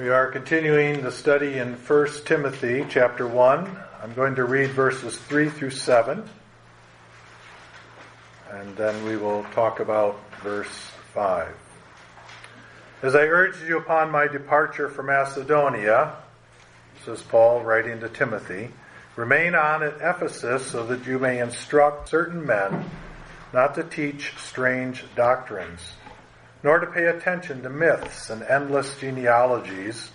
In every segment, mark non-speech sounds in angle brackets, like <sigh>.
We are continuing the study in 1 Timothy chapter 1. I'm going to read verses 3 through 7. And then we will talk about verse 5. As I urged you upon my departure from Macedonia, says Paul writing to Timothy, remain on at Ephesus so that you may instruct certain men not to teach strange doctrines nor to pay attention to myths and endless genealogies,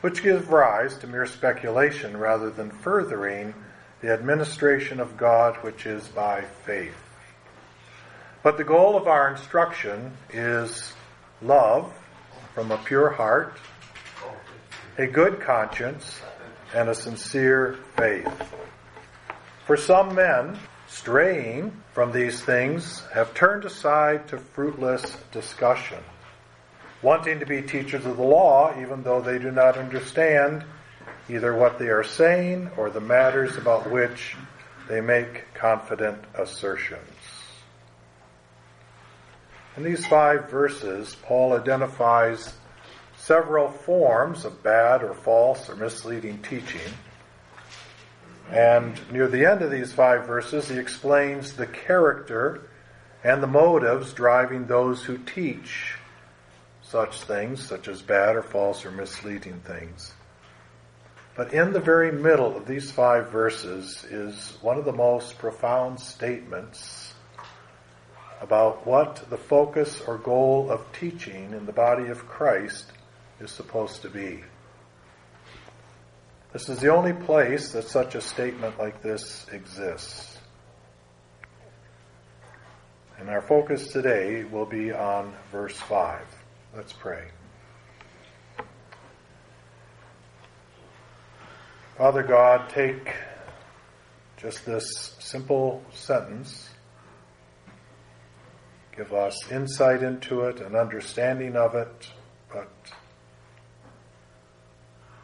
which give rise to mere speculation rather than furthering the administration of God which is by faith. But the goal of our instruction is love from a pure heart, a good conscience, and a sincere faith. For some men, straying from these things, have turned aside to fruitless discussion, wanting to be teachers of the law, even though they do not understand either what they are saying or the matters about which they make confident assertions. In these five verses, Paul identifies several forms of bad or false or misleading teaching and near the end of these five verses, he explains the character and the motives driving those who teach such things, such as bad or false or misleading things. But in the very middle of these five verses is one of the most profound statements about what the focus or goal of teaching in the body of Christ is supposed to be. This is the only place that such a statement like this exists. And our focus today will be on verse 5. Let's pray. Father God, take just this simple sentence, give us insight into it, and understanding of it, but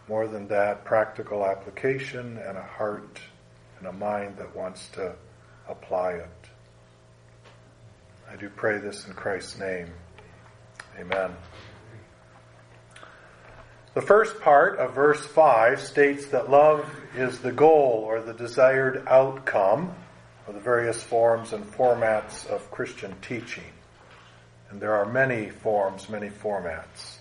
more than that, practical application and a heart and a mind that wants to apply it. I do pray this in Christ's name. Amen. The first part of verse 5 states that love is the goal or the desired outcome of the various forms and formats of Christian teaching. And there are many forms, many formats.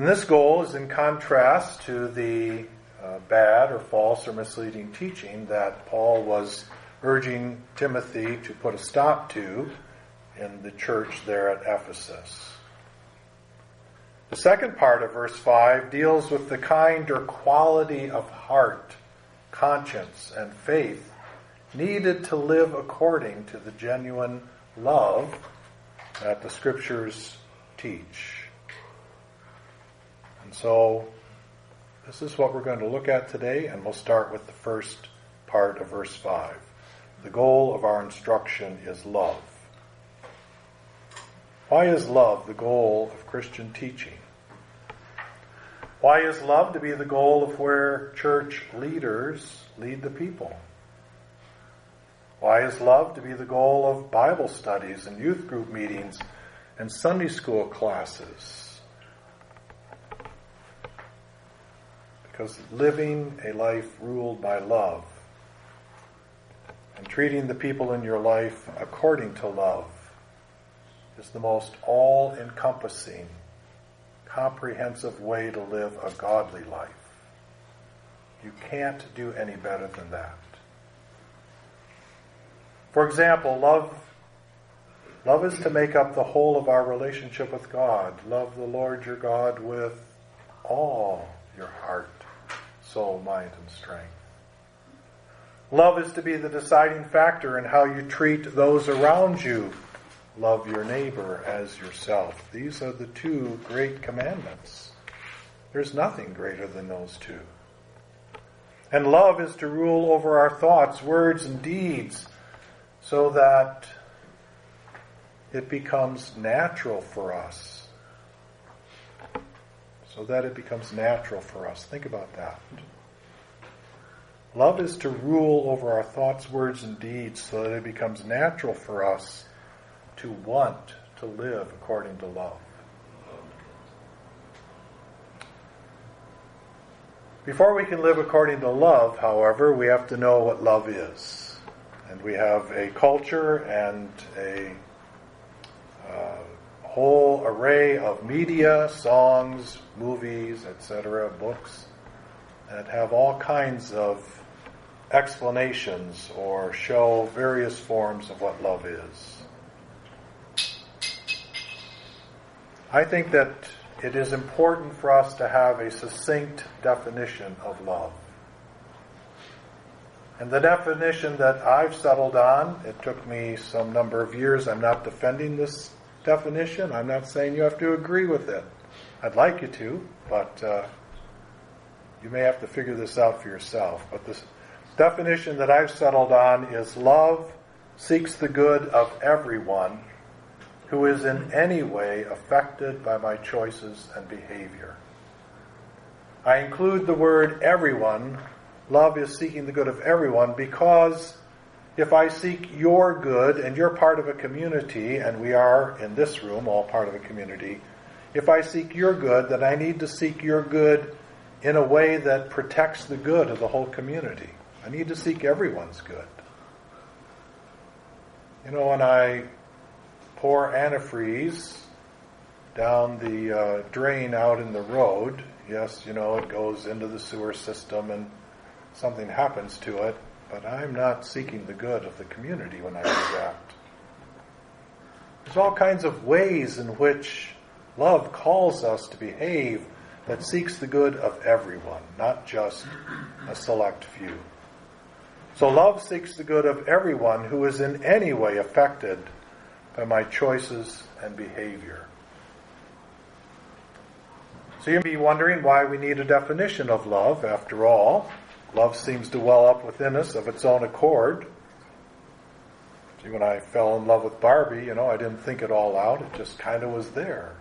And this goal is in contrast to the uh, bad or false or misleading teaching that Paul was urging Timothy to put a stop to in the church there at Ephesus. The second part of verse 5 deals with the kind or quality of heart, conscience, and faith needed to live according to the genuine love that the scriptures teach. And so, this is what we're going to look at today, and we'll start with the first part of verse 5. The goal of our instruction is love. Why is love the goal of Christian teaching? Why is love to be the goal of where church leaders lead the people? Why is love to be the goal of Bible studies and youth group meetings and Sunday school classes? Because living a life ruled by love and treating the people in your life according to love is the most all encompassing, comprehensive way to live a godly life. You can't do any better than that. For example, love love is to make up the whole of our relationship with God. Love the Lord your God with all your heart, soul, mind, and strength. Love is to be the deciding factor in how you treat those around you. Love your neighbor as yourself. These are the two great commandments. There's nothing greater than those two. And love is to rule over our thoughts, words, and deeds so that it becomes natural for us. So that it becomes natural for us. Think about that. Love is to rule over our thoughts, words, and deeds so that it becomes natural for us to want to live according to love. Before we can live according to love, however, we have to know what love is. And we have a culture and a whole array of media, songs, movies, etc., books that have all kinds of explanations or show various forms of what love is. I think that it is important for us to have a succinct definition of love. And the definition that I've settled on, it took me some number of years. I'm not defending this definition. I'm not saying you have to agree with it. I'd like you to, but uh, you may have to figure this out for yourself. But the definition that I've settled on is love seeks the good of everyone who is in any way affected by my choices and behavior. I include the word everyone. Love is seeking the good of everyone because if I seek your good and you're part of a community, and we are in this room all part of a community, if I seek your good, then I need to seek your good in a way that protects the good of the whole community. I need to seek everyone's good. You know, when I pour antifreeze down the uh, drain out in the road. Yes, you know, it goes into the sewer system and something happens to it, but I'm not seeking the good of the community when I do that. There's all kinds of ways in which love calls us to behave that seeks the good of everyone, not just a select few. So love seeks the good of everyone who is in any way affected by my choices and behavior. So you may be wondering why we need a definition of love. After all, love seems to well up within us of its own accord. See, when I fell in love with Barbie, you know, I didn't think it all out. It just kind of was there.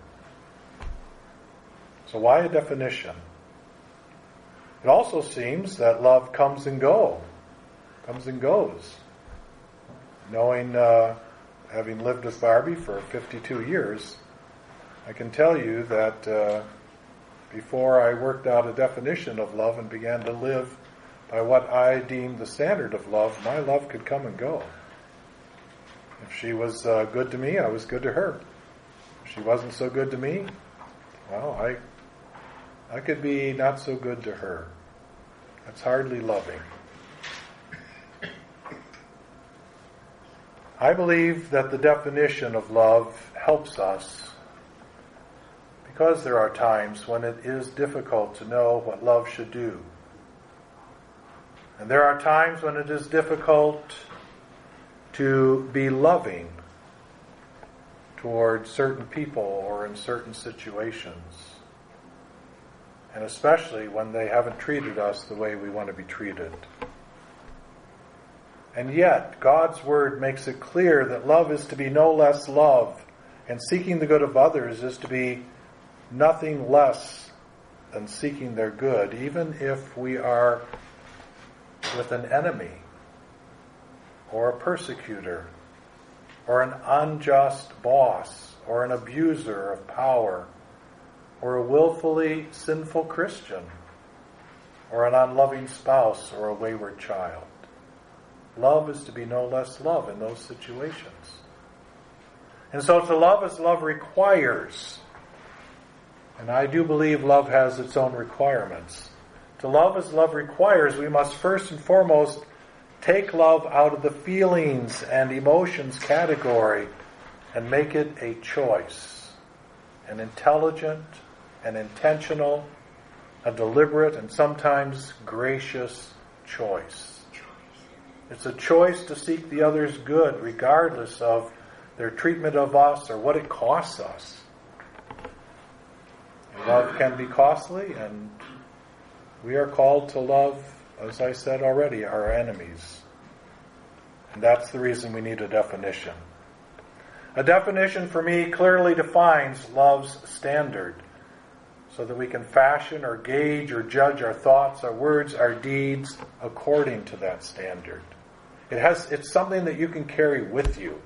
So why a definition? It also seems that love comes and go, comes and goes. Knowing uh, having lived with Barbie for 52 years, I can tell you that uh, before I worked out a definition of love and began to live by what I deemed the standard of love, my love could come and go. If she was uh, good to me, I was good to her. If she wasn't so good to me, well, I I could be not so good to her. That's hardly loving. <coughs> I believe that the definition of love helps us because there are times when it is difficult to know what love should do. And there are times when it is difficult to be loving toward certain people or in certain situations. And especially when they haven't treated us the way we want to be treated. And yet, God's Word makes it clear that love is to be no less love, and seeking the good of others is to be nothing less than seeking their good, even if we are with an enemy, or a persecutor, or an unjust boss, or an abuser of power, or a willfully sinful Christian, or an unloving spouse, or a wayward child. Love is to be no less love in those situations. And so to love as love requires, and I do believe love has its own requirements. To love as love requires, we must first and foremost take love out of the feelings and emotions category and make it a choice. An intelligent, an intentional, a deliberate, and sometimes gracious choice. It's a choice to seek the other's good, regardless of their treatment of us or what it costs us. Love can be costly, and we are called to love, as I said already, our enemies. And that's the reason we need a definition. A definition for me clearly defines love's standard so that we can fashion or gauge or judge our thoughts, our words, our deeds according to that standard. It has, it's something that you can carry with you.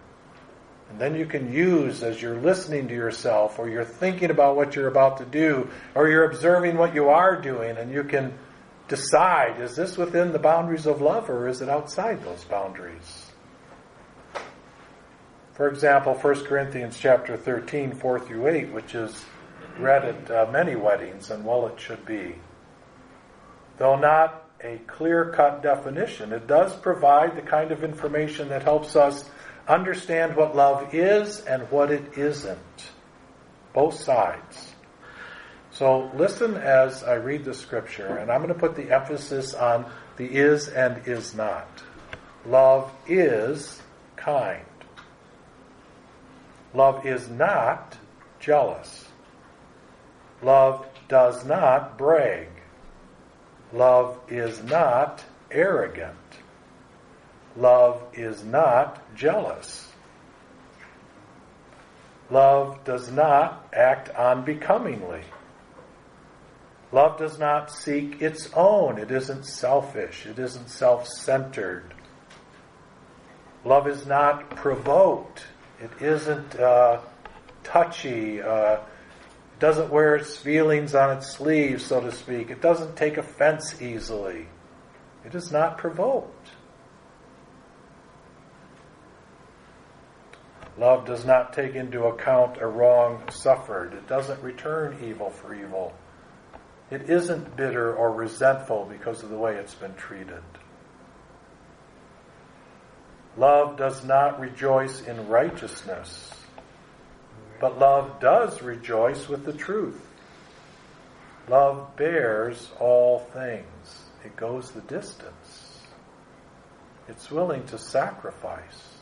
And then you can use as you're listening to yourself or you're thinking about what you're about to do or you're observing what you are doing and you can decide is this within the boundaries of love or is it outside those boundaries? For example, 1 Corinthians chapter 13, 4 through 8, which is read at uh, many weddings, and well, it should be. Though not a clear cut definition, it does provide the kind of information that helps us understand what love is and what it isn't. Both sides. So listen as I read the scripture, and I'm going to put the emphasis on the is and is not. Love is kind. Love is not jealous. Love does not brag. Love is not arrogant. Love is not jealous. Love does not act unbecomingly. Love does not seek its own. It isn't selfish. It isn't self centered. Love is not provoked. It isn't uh, touchy. Uh, it doesn't wear its feelings on its sleeve, so to speak. It doesn't take offense easily. It is not provoked. Love does not take into account a wrong suffered. It doesn't return evil for evil. It isn't bitter or resentful because of the way it's been treated. Love does not rejoice in righteousness, but love does rejoice with the truth. Love bears all things, it goes the distance. It's willing to sacrifice,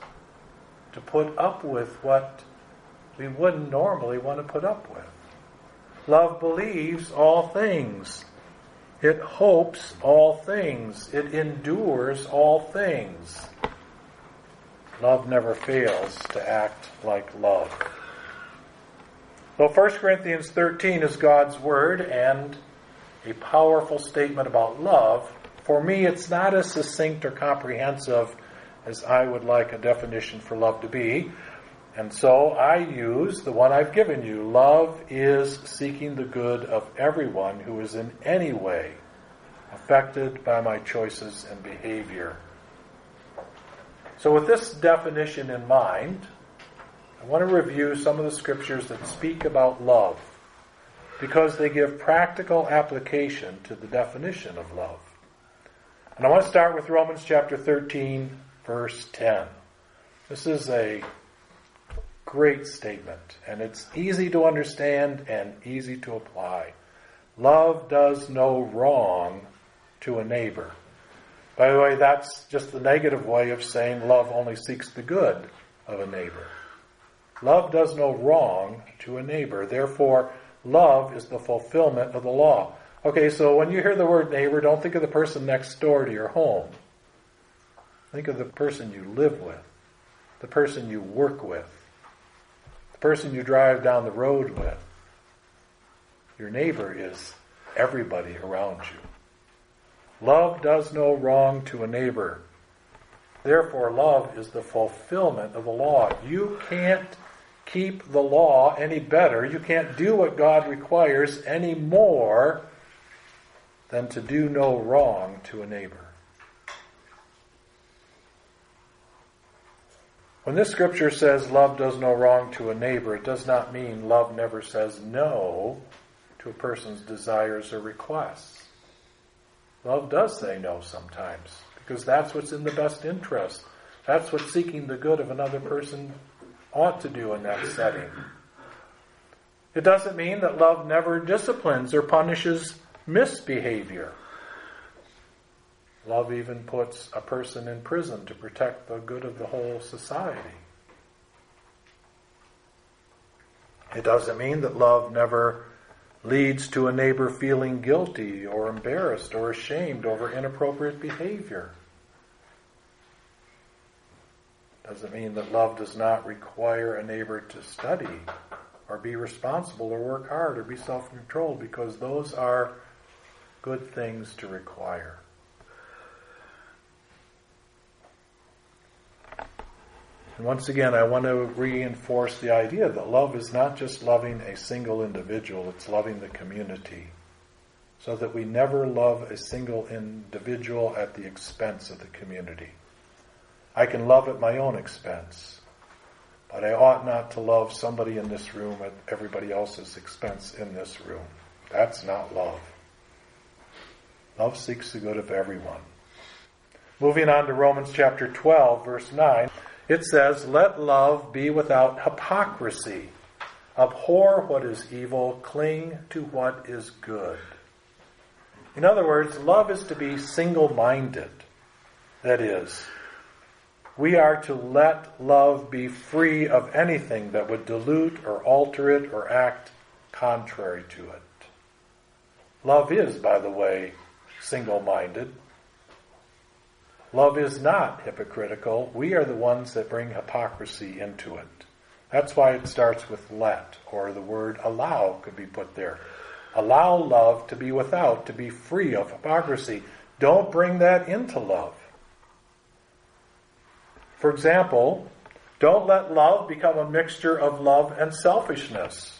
to put up with what we wouldn't normally want to put up with. Love believes all things. It hopes all things. It endures all things. Love never fails to act like love. Well, 1 Corinthians 13 is God's Word and a powerful statement about love. For me, it's not as succinct or comprehensive as I would like a definition for love to be. And so I use the one I've given you. Love is seeking the good of everyone who is in any way affected by my choices and behavior. So, with this definition in mind, I want to review some of the scriptures that speak about love because they give practical application to the definition of love. And I want to start with Romans chapter 13, verse 10. This is a great statement, and it's easy to understand and easy to apply. Love does no wrong to a neighbor. By the way, that's just the negative way of saying love only seeks the good of a neighbor. Love does no wrong to a neighbor. Therefore, love is the fulfillment of the law. Okay, so when you hear the word neighbor, don't think of the person next door to your home. Think of the person you live with, the person you work with, the person you drive down the road with. Your neighbor is everybody around you. Love does no wrong to a neighbor. Therefore, love is the fulfillment of the law. You can't keep the law any better. You can't do what God requires any more than to do no wrong to a neighbor. When this scripture says love does no wrong to a neighbor, it does not mean love never says no to a person's desires or requests. Love does say no sometimes because that's what's in the best interest. That's what seeking the good of another person ought to do in that setting. It doesn't mean that love never disciplines or punishes misbehavior. Love even puts a person in prison to protect the good of the whole society. It doesn't mean that love never leads to a neighbor feeling guilty or embarrassed or ashamed over inappropriate behavior. It doesn't mean that love does not require a neighbor to study or be responsible or work hard or be self controlled because those are good things to require. And once again, I want to reinforce the idea that love is not just loving a single individual, it's loving the community. so that we never love a single individual at the expense of the community. I can love at my own expense, but I ought not to love somebody in this room at everybody else's expense in this room. That's not love. Love seeks the good of everyone. Moving on to Romans chapter 12, verse 9, it says, Let love be without hypocrisy. Abhor what is evil, cling to what is good. In other words, love is to be single minded. That is, we are to let love be free of anything that would dilute or alter it or act contrary to it. Love is, by the way, single minded. Love is not hypocritical. We are the ones that bring hypocrisy into it. That's why it starts with let, or the word allow could be put there. Allow love to be without, to be free of hypocrisy. Don't bring that into love. For example, don't let love become a mixture of love and selfishness.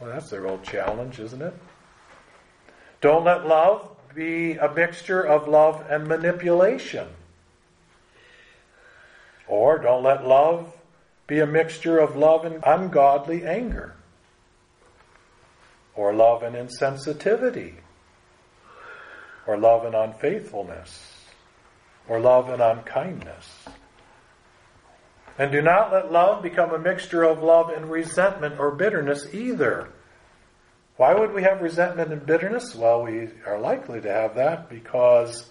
Well, that's their old challenge, isn't it? Don't let love be a mixture of love and manipulation. Or don't let love be a mixture of love and ungodly anger. Or love and insensitivity. Or love and unfaithfulness. Or love and unkindness. And do not let love become a mixture of love and resentment or bitterness either. Why would we have resentment and bitterness? Well, we are likely to have that because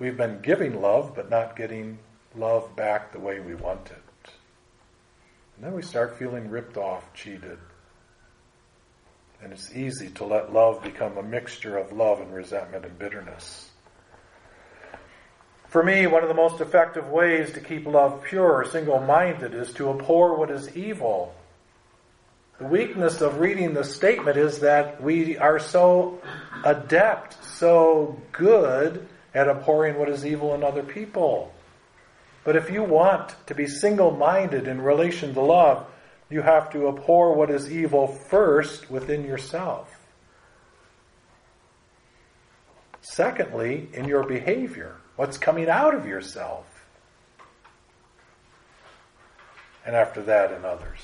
we've been giving love but not getting love back the way we want it. And then we start feeling ripped off, cheated. And it's easy to let love become a mixture of love and resentment and bitterness. For me, one of the most effective ways to keep love pure, single minded, is to abhor what is evil. The weakness of reading the statement is that we are so adept, so good at abhorring what is evil in other people. But if you want to be single minded in relation to love, you have to abhor what is evil first within yourself. Secondly, in your behavior what's coming out of yourself. And after that, in others.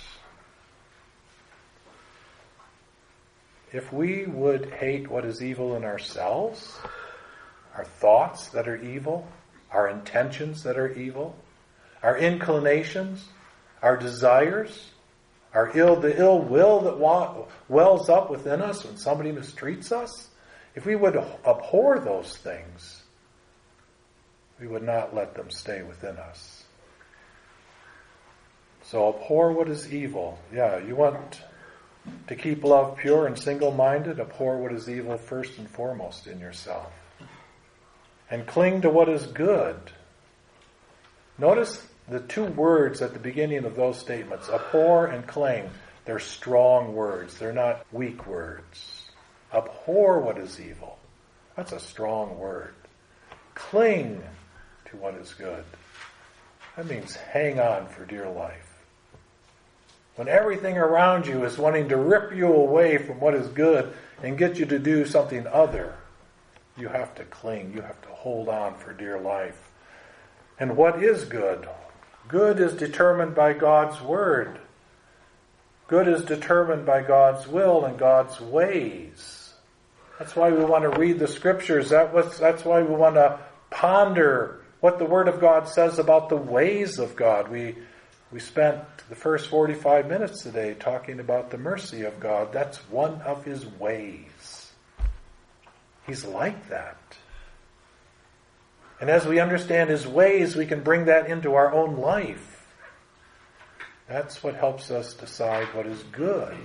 If we would hate what is evil in ourselves, our thoughts that are evil, our intentions that are evil, our inclinations, our desires, our ill, the ill will that wells up within us when somebody mistreats us, if we would abhor those things, we would not let them stay within us. So abhor what is evil. Yeah, you want to keep love pure and single minded, abhor what is evil first and foremost in yourself. And cling to what is good. Notice the two words at the beginning of those statements abhor and cling. They're strong words, they're not weak words. Abhor what is evil. That's a strong word. Cling to what is good. That means hang on for dear life. When everything around you is wanting to rip you away from what is good and get you to do something other, you have to cling. You have to hold on for dear life. And what is good? Good is determined by God's Word. Good is determined by God's will and God's ways. That's why we want to read the Scriptures. That was, that's why we want to ponder what the Word of God says about the ways of God. We, we spent the first 45 minutes today talking about the mercy of God. That's one of His ways. He's like that. And as we understand His ways, we can bring that into our own life. That's what helps us decide what is good.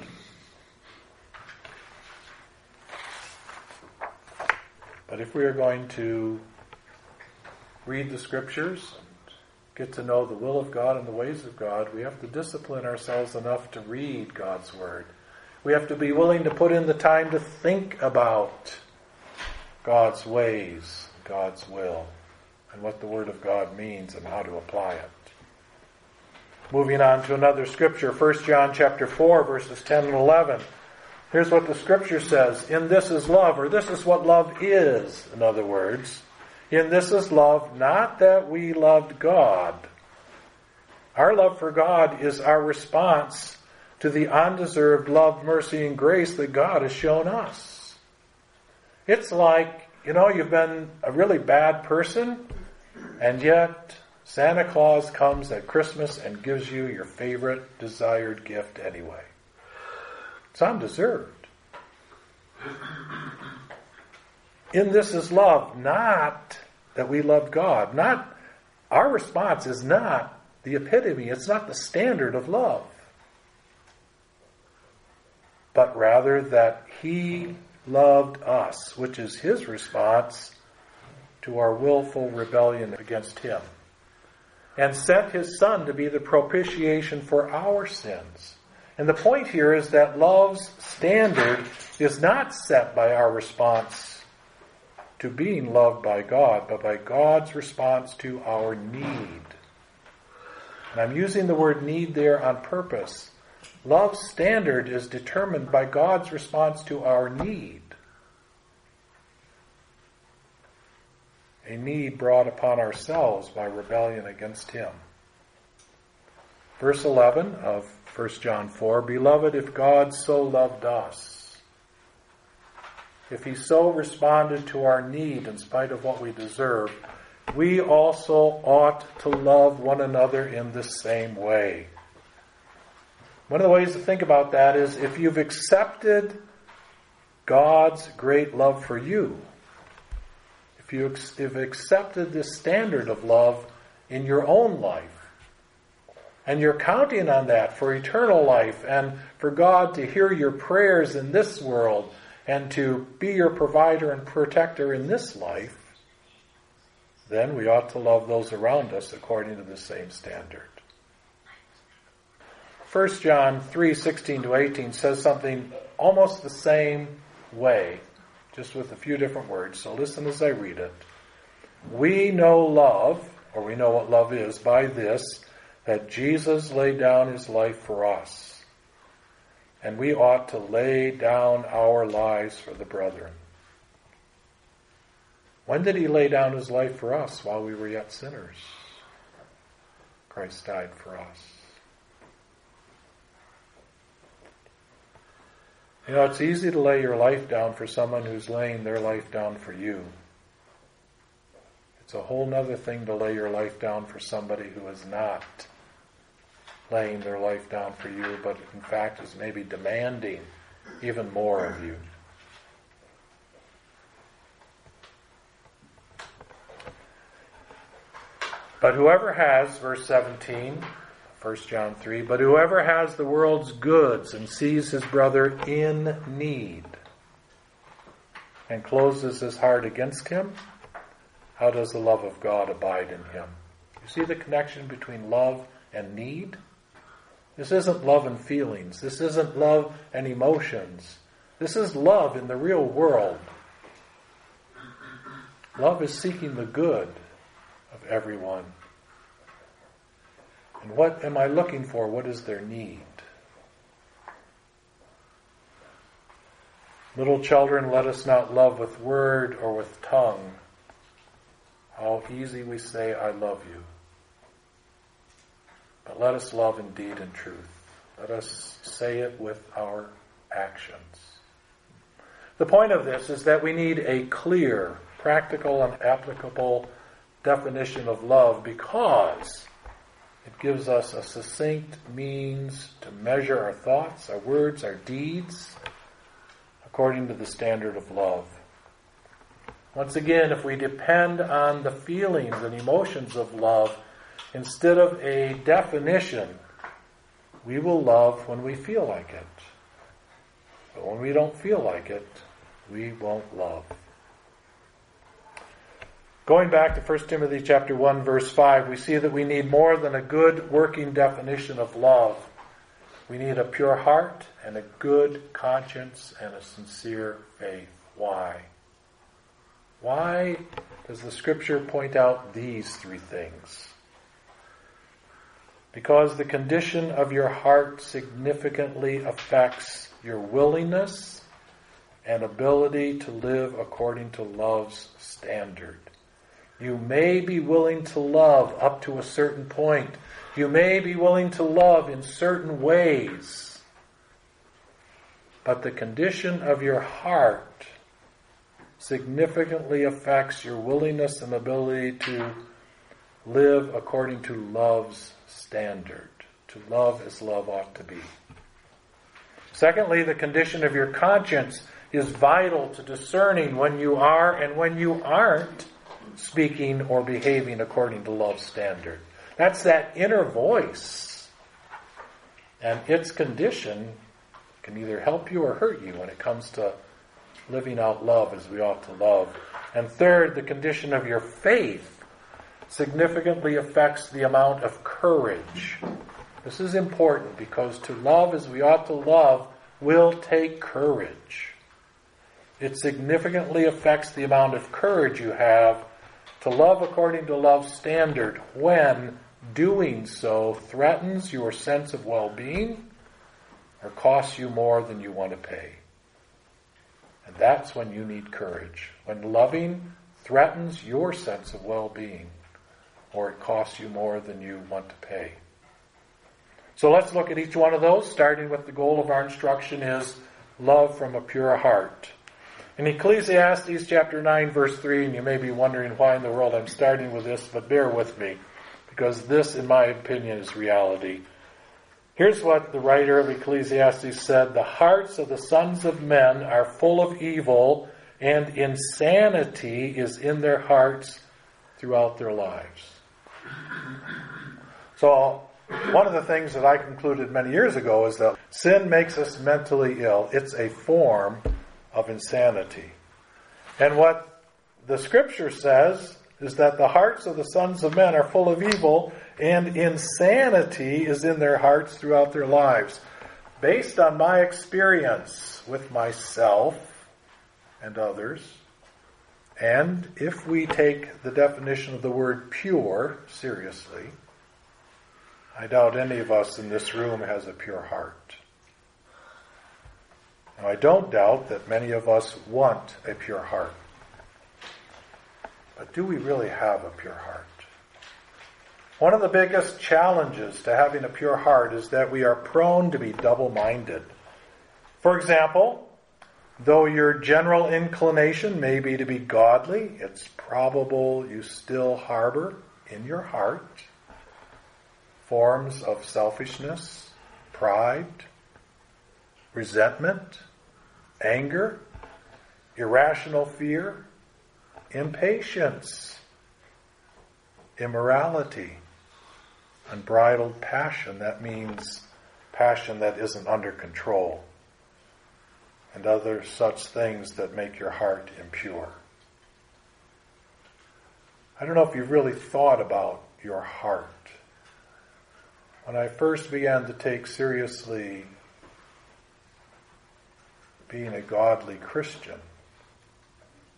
But if we are going to read the scriptures, get to know the will of God and the ways of God, we have to discipline ourselves enough to read God's Word. We have to be willing to put in the time to think about God's ways, God's will, and what the Word of God means and how to apply it. Moving on to another scripture, 1 John chapter 4, verses 10 and 11. Here's what the scripture says In this is love, or this is what love is, in other words. In this is love, not that we loved God. Our love for God is our response to the undeserved love, mercy, and grace that God has shown us. It's like, you know, you've been a really bad person, and yet Santa Claus comes at Christmas and gives you your favorite desired gift anyway. It's undeserved. In this is love, not that we love God. Not our response is not the epitome, it's not the standard of love. But rather that He loved us, which is His response to our willful rebellion against Him and sent his Son to be the propitiation for our sins. And the point here is that love's standard is not set by our response to being loved by God, but by God's response to our need. And I'm using the word need there on purpose. Love's standard is determined by God's response to our need. a need brought upon ourselves by rebellion against Him. Verse 11 of 1 John 4 Beloved, if God so loved us, if He so responded to our need in spite of what we deserve, we also ought to love one another in the same way. One of the ways to think about that is if you've accepted God's great love for you, if you have accepted this standard of love in your own life, and you're counting on that for eternal life and for God to hear your prayers in this world and to be your provider and protector in this life, then we ought to love those around us according to the same standard. 1 John 3 16 to 18 says something almost the same way just with a few different words. So listen as I read it. We know love, or we know what love is, by this, that Jesus laid down his life for us. And we ought to lay down our lives for the brethren. When did he lay down his life for us? While we were yet sinners. Christ died for us. You know, it's easy to lay your life down for someone who's laying their life down for you. It's a whole nother thing to lay your life down for somebody who is not laying their life down for you, but in fact is maybe demanding even more of you. But whoever has, verse 17, 1 John 3 But whoever has the world's goods and sees his brother in need and closes his heart against him, how does the love of God abide in him? You see the connection between love and need? This isn't love and feelings. This isn't love and emotions. This is love in the real world. Love is seeking the good of everyone. And what am I looking for? What is their need? Little children, let us not love with word or with tongue. How easy we say, I love you. But let us love indeed in deed and truth. Let us say it with our actions. The point of this is that we need a clear, practical, and applicable definition of love because it gives us a succinct means to measure our thoughts, our words, our deeds according to the standard of love. Once again, if we depend on the feelings and emotions of love instead of a definition, we will love when we feel like it. But when we don't feel like it, we won't love. Going back to 1 Timothy chapter 1 verse 5, we see that we need more than a good working definition of love. We need a pure heart and a good conscience and a sincere faith. Why? Why does the scripture point out these three things? Because the condition of your heart significantly affects your willingness and ability to live according to love's standard. You may be willing to love up to a certain point. You may be willing to love in certain ways. But the condition of your heart significantly affects your willingness and ability to live according to love's standard. To love as love ought to be. Secondly, the condition of your conscience is vital to discerning when you are and when you aren't speaking or behaving according to love's standard. That's that inner voice. And its condition can either help you or hurt you when it comes to living out love as we ought to love. And third, the condition of your faith significantly affects the amount of courage. This is important because to love as we ought to love will take courage. It significantly affects the amount of courage you have to love according to love's standard when doing so threatens your sense of well being or costs you more than you want to pay. And that's when you need courage. When loving threatens your sense of well being or it costs you more than you want to pay. So let's look at each one of those, starting with the goal of our instruction is love from a pure heart. In Ecclesiastes chapter 9 verse 3, and you may be wondering why in the world I'm starting with this, but bear with me, because this, in my opinion, is reality. Here's what the writer of Ecclesiastes said, the hearts of the sons of men are full of evil, and insanity is in their hearts throughout their lives. So, one of the things that I concluded many years ago is that sin makes us mentally ill. It's a form of insanity. And what the scripture says is that the hearts of the sons of men are full of evil, and insanity is in their hearts throughout their lives. Based on my experience with myself and others, and if we take the definition of the word pure seriously, I doubt any of us in this room has a pure heart. Now, I don't doubt that many of us want a pure heart. But do we really have a pure heart? One of the biggest challenges to having a pure heart is that we are prone to be double minded. For example, though your general inclination may be to be godly, it's probable you still harbor in your heart forms of selfishness, pride, resentment, anger, irrational fear, impatience, immorality, unbridled passion. That means passion that isn't under control, and other such things that make your heart impure. I don't know if you've really thought about your heart. When I first began to take seriously being a godly Christian.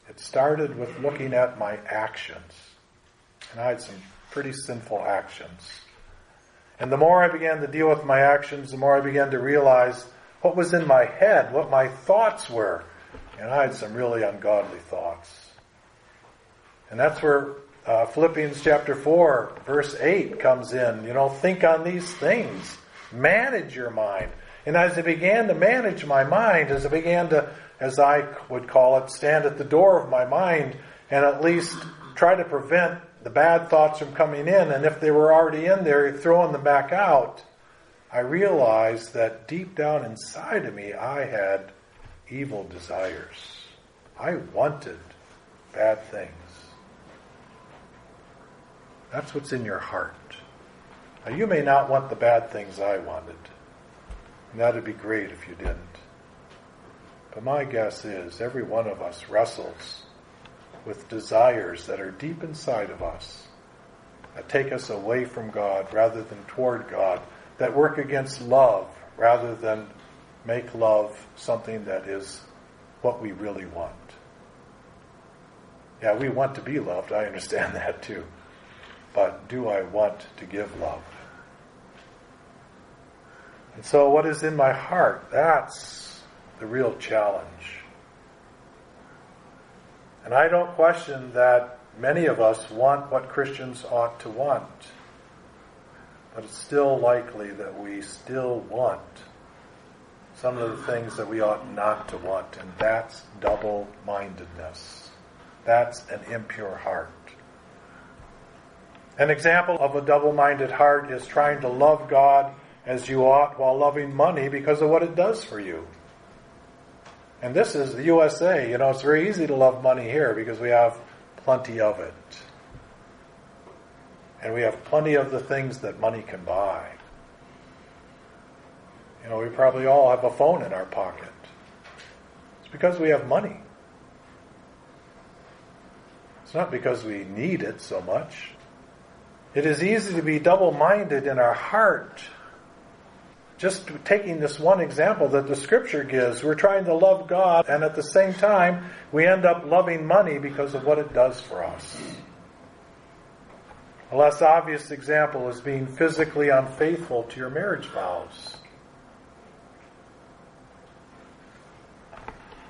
It started with looking at my actions. And I had some pretty sinful actions. And the more I began to deal with my actions, the more I began to realize what was in my head, what my thoughts were. And I had some really ungodly thoughts. And that's where uh, Philippians chapter 4, verse 8 comes in. You know, think on these things. Manage your mind. And as I began to manage my mind, as I began to, as I would call it, stand at the door of my mind and at least try to prevent the bad thoughts from coming in, and if they were already in there, throwing them back out, I realized that deep down inside of me, I had evil desires. I wanted bad things. That's what's in your heart. Now, you may not want the bad things I wanted. And that'd be great if you didn't. But my guess is every one of us wrestles with desires that are deep inside of us that take us away from God rather than toward God, that work against love rather than make love something that is what we really want. Yeah, we want to be loved. I understand <laughs> that too. But do I want to give love? And so, what is in my heart? That's the real challenge. And I don't question that many of us want what Christians ought to want. But it's still likely that we still want some of the things that we ought not to want, and that's double mindedness. That's an impure heart. An example of a double minded heart is trying to love God as you ought while loving money because of what it does for you. And this is the USA. You know, it's very easy to love money here because we have plenty of it. And we have plenty of the things that money can buy. You know, we probably all have a phone in our pocket. It's because we have money. It's not because we need it so much. It is easy to be double minded in our heart. Just taking this one example that the scripture gives, we're trying to love God, and at the same time, we end up loving money because of what it does for us. Less obvious example is being physically unfaithful to your marriage vows.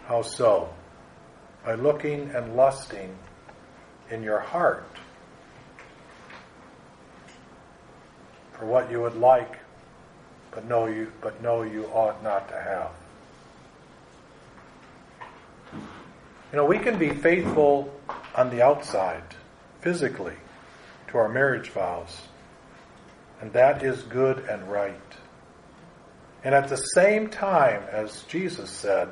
How so? By looking and lusting in your heart for what you would like, but know you but know you ought not to have. You know, we can be faithful on the outside, physically, our marriage vows. And that is good and right. And at the same time, as Jesus said,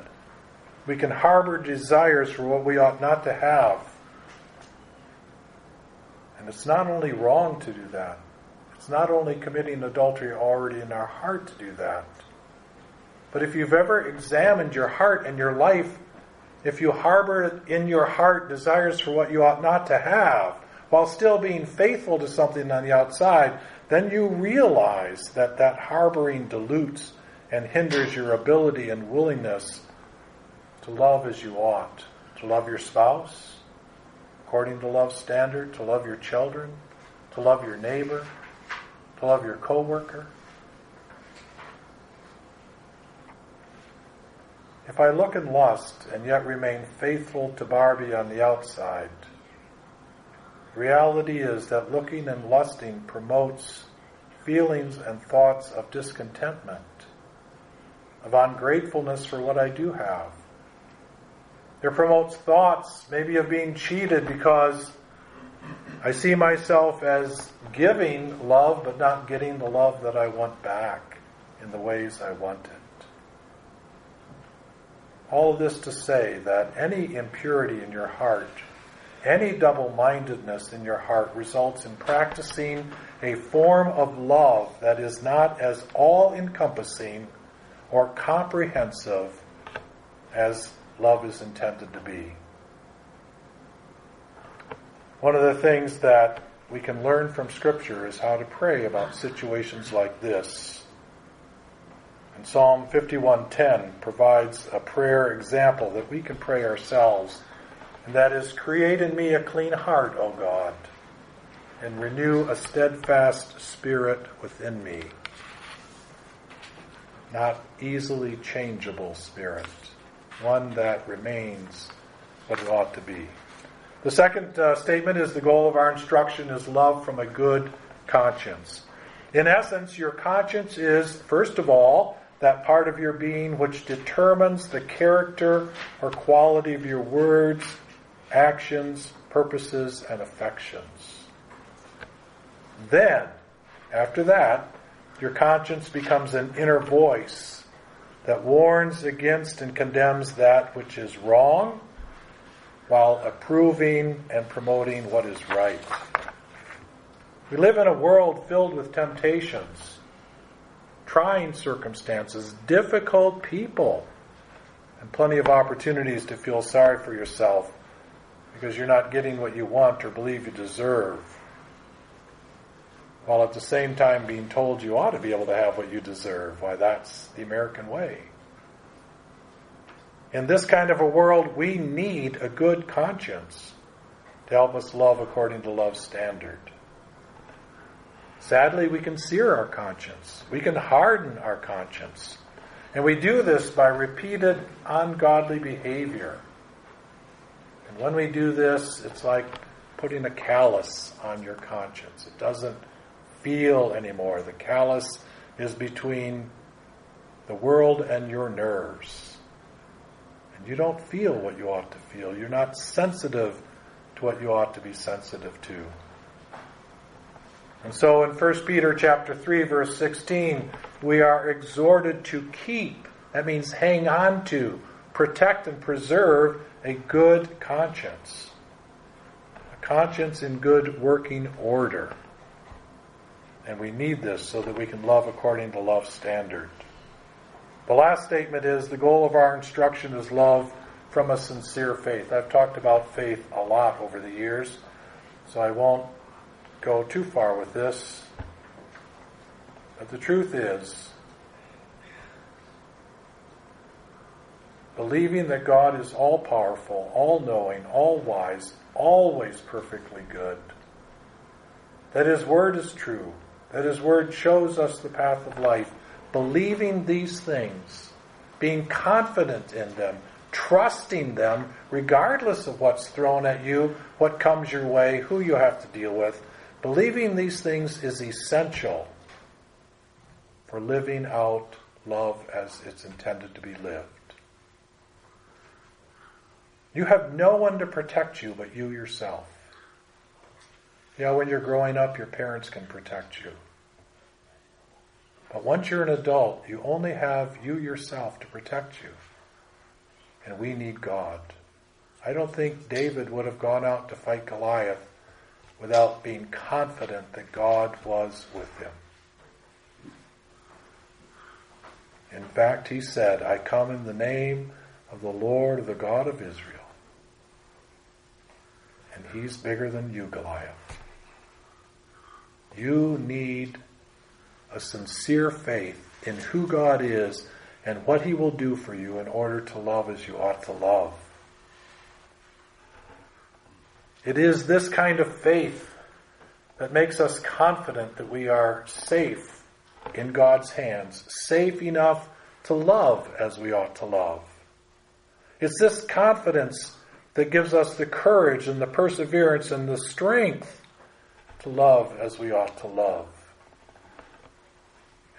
we can harbor desires for what we ought not to have. And it's not only wrong to do that, it's not only committing adultery already in our heart to do that. But if you've ever examined your heart and your life, if you harbor in your heart desires for what you ought not to have, while still being faithful to something on the outside, then you realize that that harboring dilutes and hinders your ability and willingness to love as you ought, to love your spouse according to love's standard, to love your children, to love your neighbor, to love your coworker. If I look in lust and yet remain faithful to Barbie on the outside, reality is that looking and lusting promotes feelings and thoughts of discontentment, of ungratefulness for what I do have. It promotes thoughts maybe of being cheated because I see myself as giving love but not getting the love that I want back in the ways I want it. All of this to say that any impurity in your heart, any double mindedness in your heart results in practicing a form of love that is not as all encompassing or comprehensive as love is intended to be. One of the things that we can learn from Scripture is how to pray about situations like this. And Psalm 51:10 provides a prayer example that we can pray ourselves, and that is, "Create in me a clean heart, O God, and renew a steadfast spirit within me." Not easily changeable spirit one that remains what it ought to be. The second uh, statement is the goal of our instruction is love from a good conscience. In essence, your conscience is, first of all, that part of your being which determines the character or quality of your words, actions, purposes, and affections. Then, after that, your conscience becomes an inner voice that warns against and condemns that which is wrong while approving and promoting what is right. We live in a world filled with temptations, trying circumstances, difficult people, and plenty of opportunities to feel sorry for yourself because you're not getting what you want or believe you deserve while at the same time being told you ought to be able to have what you deserve. Why, that's the American way. In this kind of a world, we need a good conscience to help us love according to love's standard. Sadly, we can sear our conscience. We can harden our conscience. And we do this by repeated ungodly behavior. And when we do this, it's like putting a callus on your conscience. It doesn't feel anymore. The callus is between the world and your nerves. And you don't feel what you ought to feel. You're not sensitive to what you ought to be sensitive to. And so in 1 Peter chapter 3 verse 16, we are exhorted to keep, that means hang on to, protect and preserve a good conscience. A conscience in good working order. And we need this so that we can love according to love's standard. The last statement is the goal of our instruction is love from a sincere faith. I've talked about faith a lot over the years, so I won't go too far with this. But the truth is, believing that God is all powerful, all knowing, all wise, always perfectly good, that His Word is true, that His Word shows us the path of life, believing these things, being confident in them, trusting them, regardless of what's thrown at you, what comes your way, who you have to deal with. Believing these things is essential for living out love as it's intended to be lived. You have no one to protect you but you yourself. You know, when you're growing up, your parents can protect you. But once you're an adult, you only have you yourself to protect you. And we need God. I don't think David would have gone out to fight Goliath without being confident that God was with him. In fact, he said, I come in the name of the Lord, the God of Israel. And he's bigger than you, Goliath. You need a sincere faith in who God is and what He will do for you in order to love as you ought to love. It is this kind of faith that makes us confident that we are safe in God's hands, safe enough to love as we ought to love. It's this confidence that gives us the courage and the perseverance and the strength to love as we ought to love.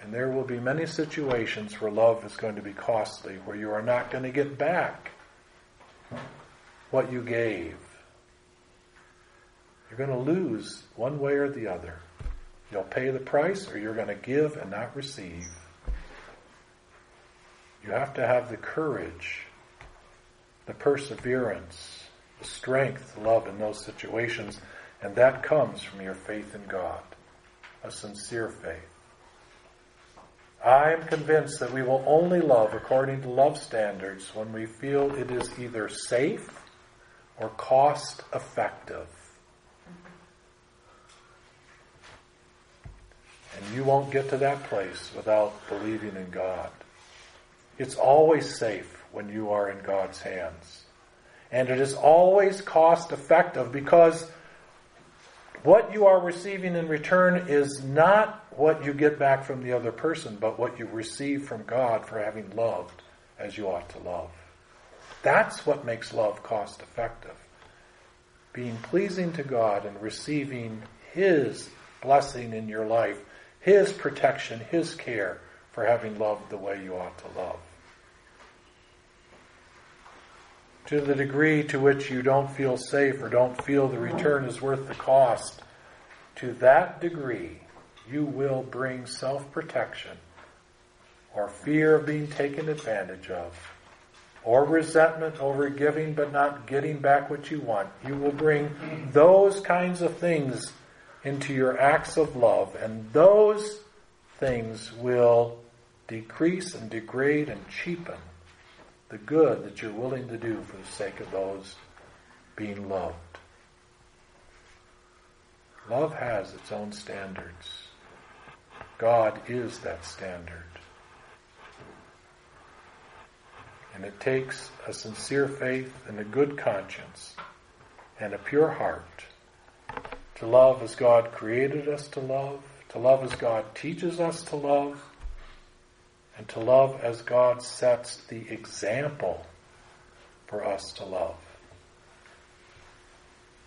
And there will be many situations where love is going to be costly, where you are not going to get back what you gave. You're going to lose one way or the other. You'll pay the price or you're going to give and not receive. You have to have the courage, the perseverance, the strength love in those situations, and that comes from your faith in God, a sincere faith. I am convinced that we will only love according to love standards when we feel it is either safe or cost effective. And you won't get to that place without believing in God. It's always safe when you are in God's hands. And it is always cost effective because what you are receiving in return is not what you get back from the other person, but what you receive from God for having loved as you ought to love. That's what makes love cost effective. Being pleasing to God and receiving His blessing in your life, His protection, His care for having loved the way you ought to love. To the degree to which you don't feel safe or don't feel the return is worth the cost, to that degree you will bring self protection or fear of being taken advantage of or resentment over giving but not getting back what you want. You will bring those kinds of things into your acts of love, and those things will decrease and degrade and cheapen the good that you're willing to do for the sake of those being loved. Love has its own standards. God is that standard. And it takes a sincere faith and a good conscience and a pure heart to love as God created us to love, to love as God teaches us to love, and to love as God sets the example for us to love.